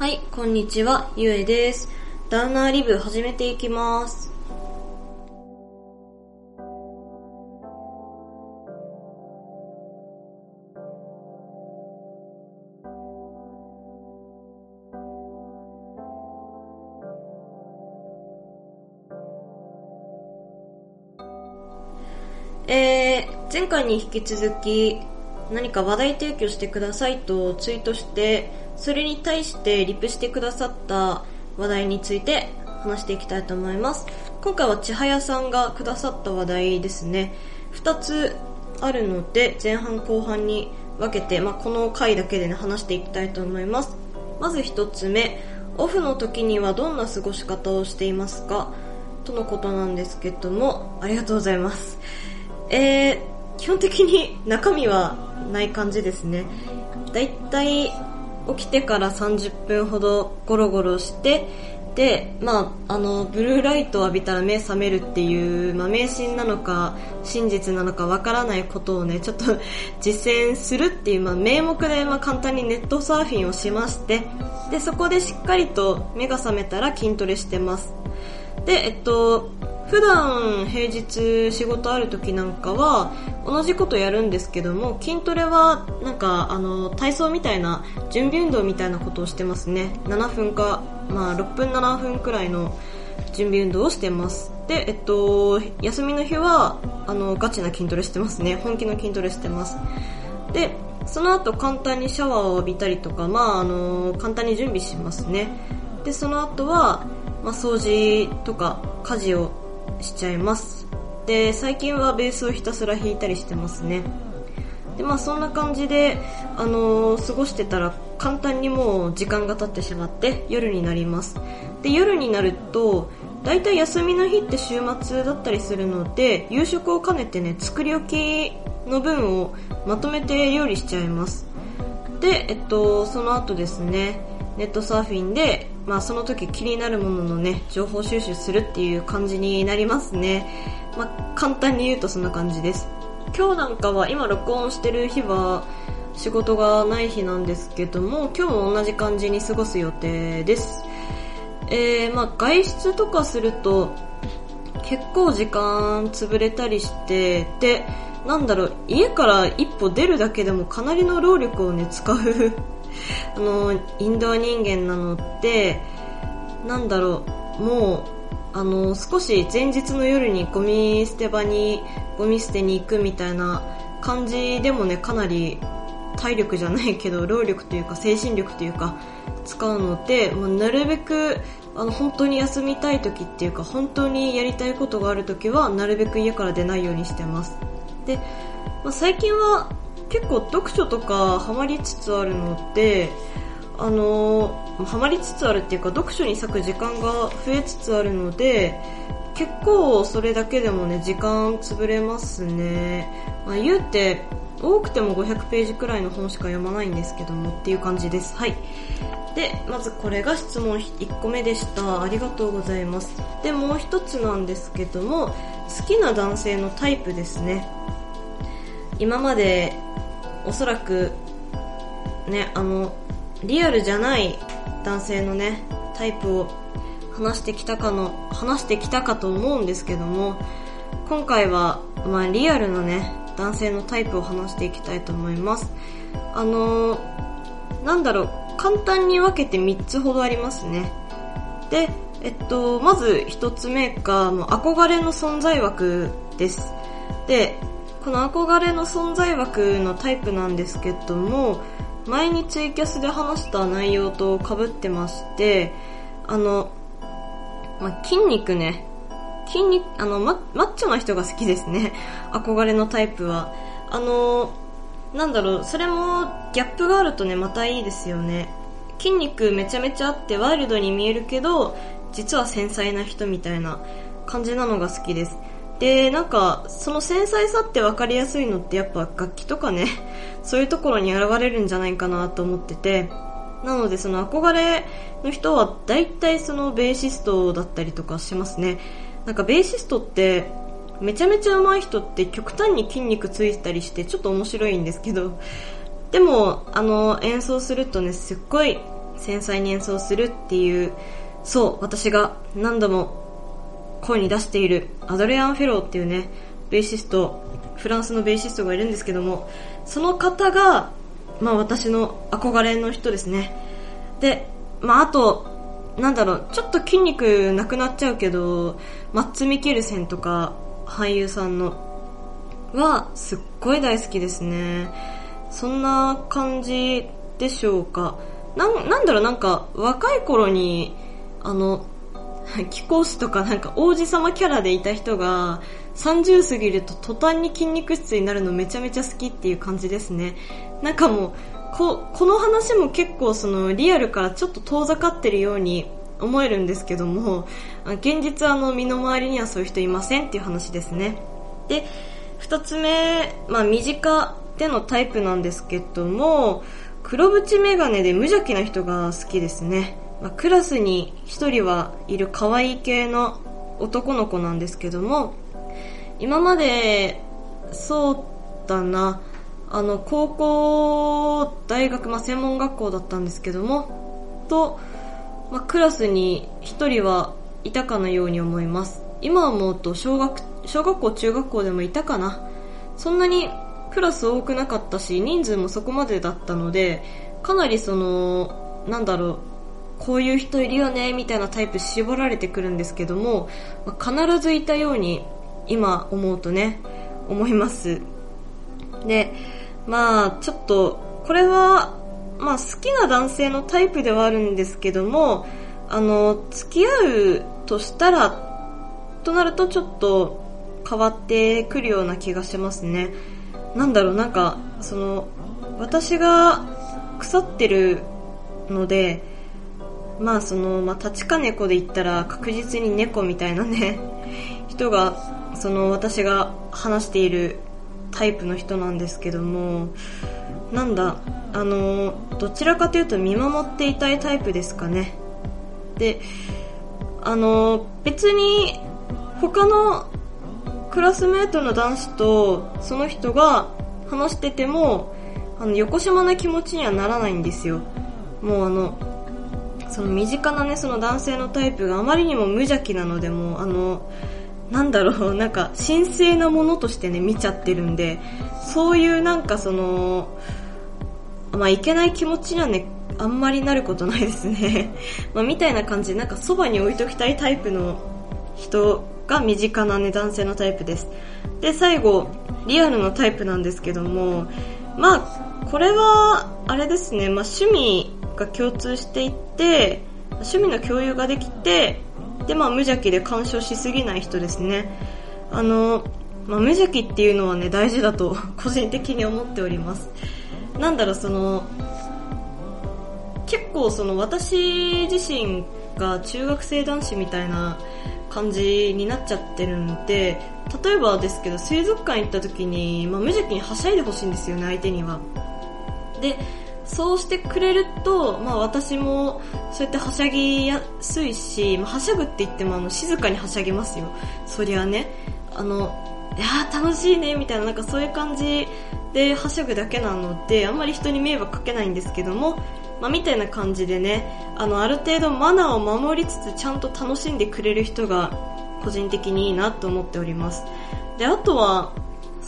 はい、こんにちは、ゆえです。ダウナーリブ始めていきます。えー、前回に引き続き何か話題提供してくださいとツイートしてそれに対してリプしてくださった話題について話していきたいと思います。今回は千早さんがくださった話題ですね。2つあるので前半後半に分けて、まあ、この回だけでね話していきたいと思います。まず1つ目オフの時にはどんな過ごし方をしていますか？とのことなんですけどもありがとうございます。えー、基本的に中身はない感じですね。だいたい起きてから30分ほどゴロゴロして、で、まあ、あの、ブルーライトを浴びたら目覚めるっていう、まあ、迷信なのか、真実なのかわからないことをね、ちょっと 実践するっていう、まあ、名目で、まあ、簡単にネットサーフィンをしまして、で、そこでしっかりと目が覚めたら筋トレしてます。で、えっと、普段平日仕事ある時なんかは同じことやるんですけども筋トレはなんかあの体操みたいな準備運動みたいなことをしてますね。7分か、まあ、6分7分くらいの準備運動をしてます。でえっと休みの日はあのガチな筋トレしてますね。本気の筋トレしてます。でその後簡単にシャワーを浴びたりとかまああの簡単に準備しますね。でその後はまあ、掃除とか家事をしちゃいます。で最近はベースをひたすら弾いたりしてますね。でまあそんな感じで、あのー過ごしてたら簡単にもう時間が経ってしまって夜になります。で夜になると大体休みの日って週末だったりするので夕食を兼ねてね作り置きの分をまとめて料理しちゃいます。で、えっと、その後ですねネットサーフィンで、まあ、その時気になるもののね情報収集するっていう感じになりますね、まあ、簡単に言うとそんな感じです。今日なんかは今録音してる日は仕事がない日なんですけども今日も同じ感じに過ごす予定です。えー、まあ外出とかすると結構時間潰れたりしてでなんだろう家から一歩出るだけでもかなりの労力をね使うあのインドア人間なのでなんだろうもうあの少し前日の夜にゴミ捨て場にゴミ捨てに行くみたいな感じでもねかなり体力じゃないけど 労力というか精神力というか使うのでもうなるべくあの本当に休みたい時っていうか本当にやりたいことがある時はなるべく家から出ないようにしてます。で、まあ、最近は結構読書とかハマりつつあるのであのハマりつつあるっていうか読書に割く時間が増えつつあるので結構それだけでもね時間潰れますね、まあ、言うて多くても500ページくらいの本しか読まないんですけどもっていう感じです。はい。でまずこれが質問1個目でした。ありがとうございます。でもう一つなんですけども好きな男性のタイプですね。今までおそらくねあのリアルじゃない男性のねタイプを話してきたかの話してきたかと思うんですけども今回は、まあ、リアルなね男性のタイプを話していきたいと思います。あのー、なんだろう簡単に分けて3つほどありますね。でえっとまず1つ目がもう憧れの存在枠です。でこの憧れの存在枠のタイプなんですけども前にツイキャスで話した内容と被ってましてあの、まあ、筋肉ね。筋肉あのママッチョな人が好きですね。憧れのタイプは。あのなんだろうそれもギャップがあるとねまたいいですよね。筋肉めちゃめちゃあってワイルドに見えるけど実は繊細な人みたいな感じなのが好きです。でなんかその繊細さって分かりやすいのってやっぱ楽器とかね そういうところに現れるんじゃないかなと思っててなのでその憧れの人は大体そのベーシストだったりとかしますね。なんかベーシストってめちゃめちゃ上手い人って極端に筋肉ついたりしてちょっと面白いんですけどでもあの演奏するとねすっごい繊細に演奏するっていうそう私が何度も声に出しているアドレアン・フェローっていうねベーシストフランスのベーシストがいるんですけどもその方が、まあ、私の憧れの人ですね。で、まあ、あとなんだろうちょっと筋肉なくなっちゃうけどマッツ・ミケルセンとか俳優さんのはすっごい大好きですね。そんな感じでしょうか。なんなんだろうなんか若い頃にあの貴公子とかなんか王子様キャラでいた人が30過ぎると途端に筋肉質になるのめちゃめちゃ好きっていう感じですね。なんかもうここの話も結構そのリアルからちょっと遠ざかってるように思えるんですけども現実あの身の回りにはそういう人いませんっていう話ですね。で2つ目、まあ、身近でのタイプなんですけども黒縁メガネで無邪気な人が好きですね、まあ、クラスに1人はいる可愛い系の男の子なんですけども今までそうだなあの高校大学、まあ、専門学校だったんですけどもと、まあ、クラスに1人はいたかのように思います。今思うと小学小学校中学校でもいたかな。そんなにクラス多くなかったし人数もそこまでだったのでかなりそのなんだろうこういう人いるよねみたいなタイプ絞られてくるんですけどもま必ずいたように今思うとね思います。でまあちょっとこれはまあ好きな男性のタイプではあるんですけどもあの付き合うとしたらとなるとちょっと変わってくるような気がしますね。なんだろうなんかその私が腐ってるのでまあその、まあ、立ち猫で言ったら確実に猫みたいなね。人がその私が話しているタイプの人なんですけどもなんだあのどちらかというと見守っていたいタイプですかね。であの別に他のクラスメートの男子とその人が話しててもあの横島な気持ちにはならないんですよ。もうあのその身近なねその男性のタイプがあまりにも無邪気なのでもあのなんだろう なんか神聖なものとしてね見ちゃってるんでそういうなんかそのまあいけない気持ちにはねあんまりなることないですね まあみたいな感じでなんかそばに置いときたいタイプの人が身近なね、男性のタイプです。で、最後、リアルのタイプなんですけども、まあ、これは、あれですね、まあ、趣味が共通していって、趣味の共有ができて、で、まあ、無邪気で干渉しすぎない人ですね。あの、まあ、無邪気っていうのはね、大事だと個人的に思っております。なんだろう、その、結構その私自身が中学生男子みたいな感じになっちゃってるんで例えばですけど水族館行った時に、まあ、無邪気にはしゃいでほしいんですよね相手にはでそうしてくれると、まあ、私もそうやってはしゃぎやすいし、まあ、はしゃぐって言ってもあの静かにはしゃぎますよ。そりゃね。あのいやー楽しいねみたいななんかそういう感じではしゃぐだけなのであんまり人に迷惑かけないんですけどもまあ、みたいな感じでねあのある程度マナーを守りつつちゃんと楽しんでくれる人が個人的にいいなと思っております。であとは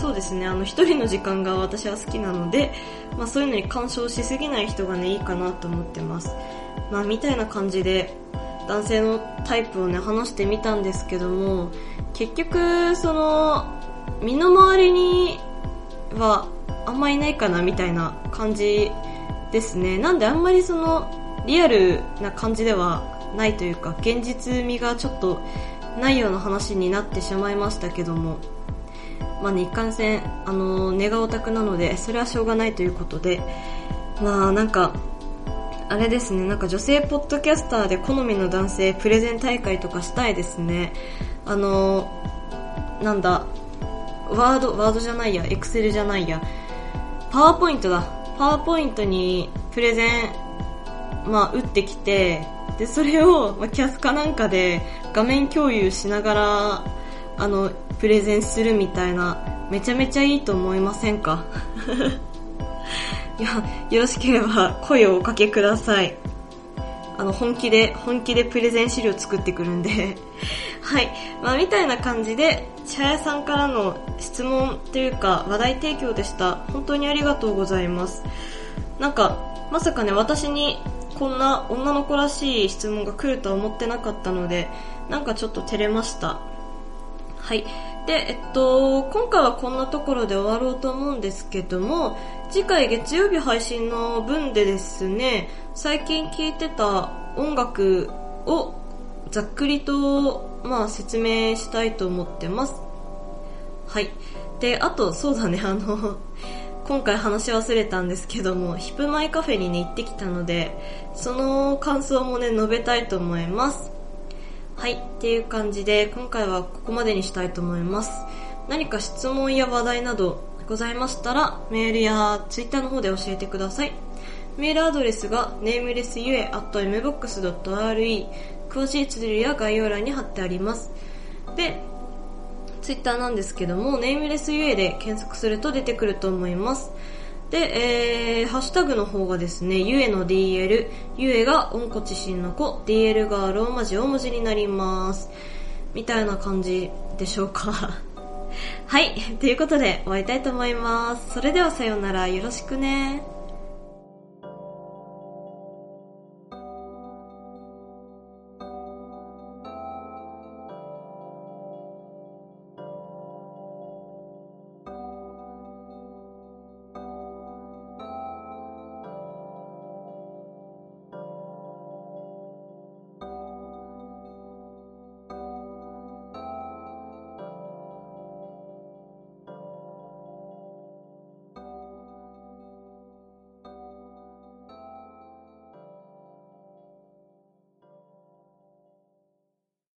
そうですね。あの一人の時間が私は好きなので、まあ、そういうのに干渉しすぎない人がねいいかなと思ってます。まあみたいな感じで男性のタイプをね話してみたんですけども結局その身の回りにはあんまいないかなみたいな感じですね。なんであんまりそのリアルな感じではないというか現実味がちょっとないような話になってしまいましたけども。まあね一貫性あの根がオタクなのでそれはしょうがないということでまあなんかあれですねなんか女性ポッドキャスターで好みの男性プレゼン大会とかしたいですね。あのなんだワードワードじゃないやエクセルじゃないや。パワーポイントだ。パワーポイントにプレゼン、まあ、打ってきて、で、それを、まあ、キャスかなんかで画面共有しながら、あの、プレゼンするみたいな、めちゃめちゃいいと思いませんか？いや、よろしければ声をおかけください。あの、本気で、本気でプレゼン資料作ってくるんで はい。まあ、みたいな感じで、茶屋さんからの質問というか、話題提供でした。本当にありがとうございます。なんか、まさかね、私にこんな女の子らしい質問が来るとは思ってなかったので、なんかちょっと照れました。はい。で、えっと、今回はこんなところで終わろうと思うんですけども、次回月曜日配信の分でですね、最近聴いてた音楽をざっくりと、まあ、説明したいと思ってます。はい。で、あと、そうだね、あの 今回話し忘れたんですけども、ヒップマイカフェにね、行ってきたので、その感想もね、述べたいと思います。はい、っていう感じで、今回はここまでにしたいと思います。何か質問や話題などございましたら、メールやツイッターの方で教えてください。メールアドレスが namelessue.mbox.re 詳しい綴りや概要欄に貼ってあります。で、ツイッターなんですけども、ネームレスゆえで検索すると出てくると思います。で、えー、ハッシュタグの方がですね、ゆえの DL、ゆえが温故知新の子、DL がローマ字大文字になります。みたいな感じでしょうか。はい。ということで終わりたいと思います。それではさようなら。よろしくね。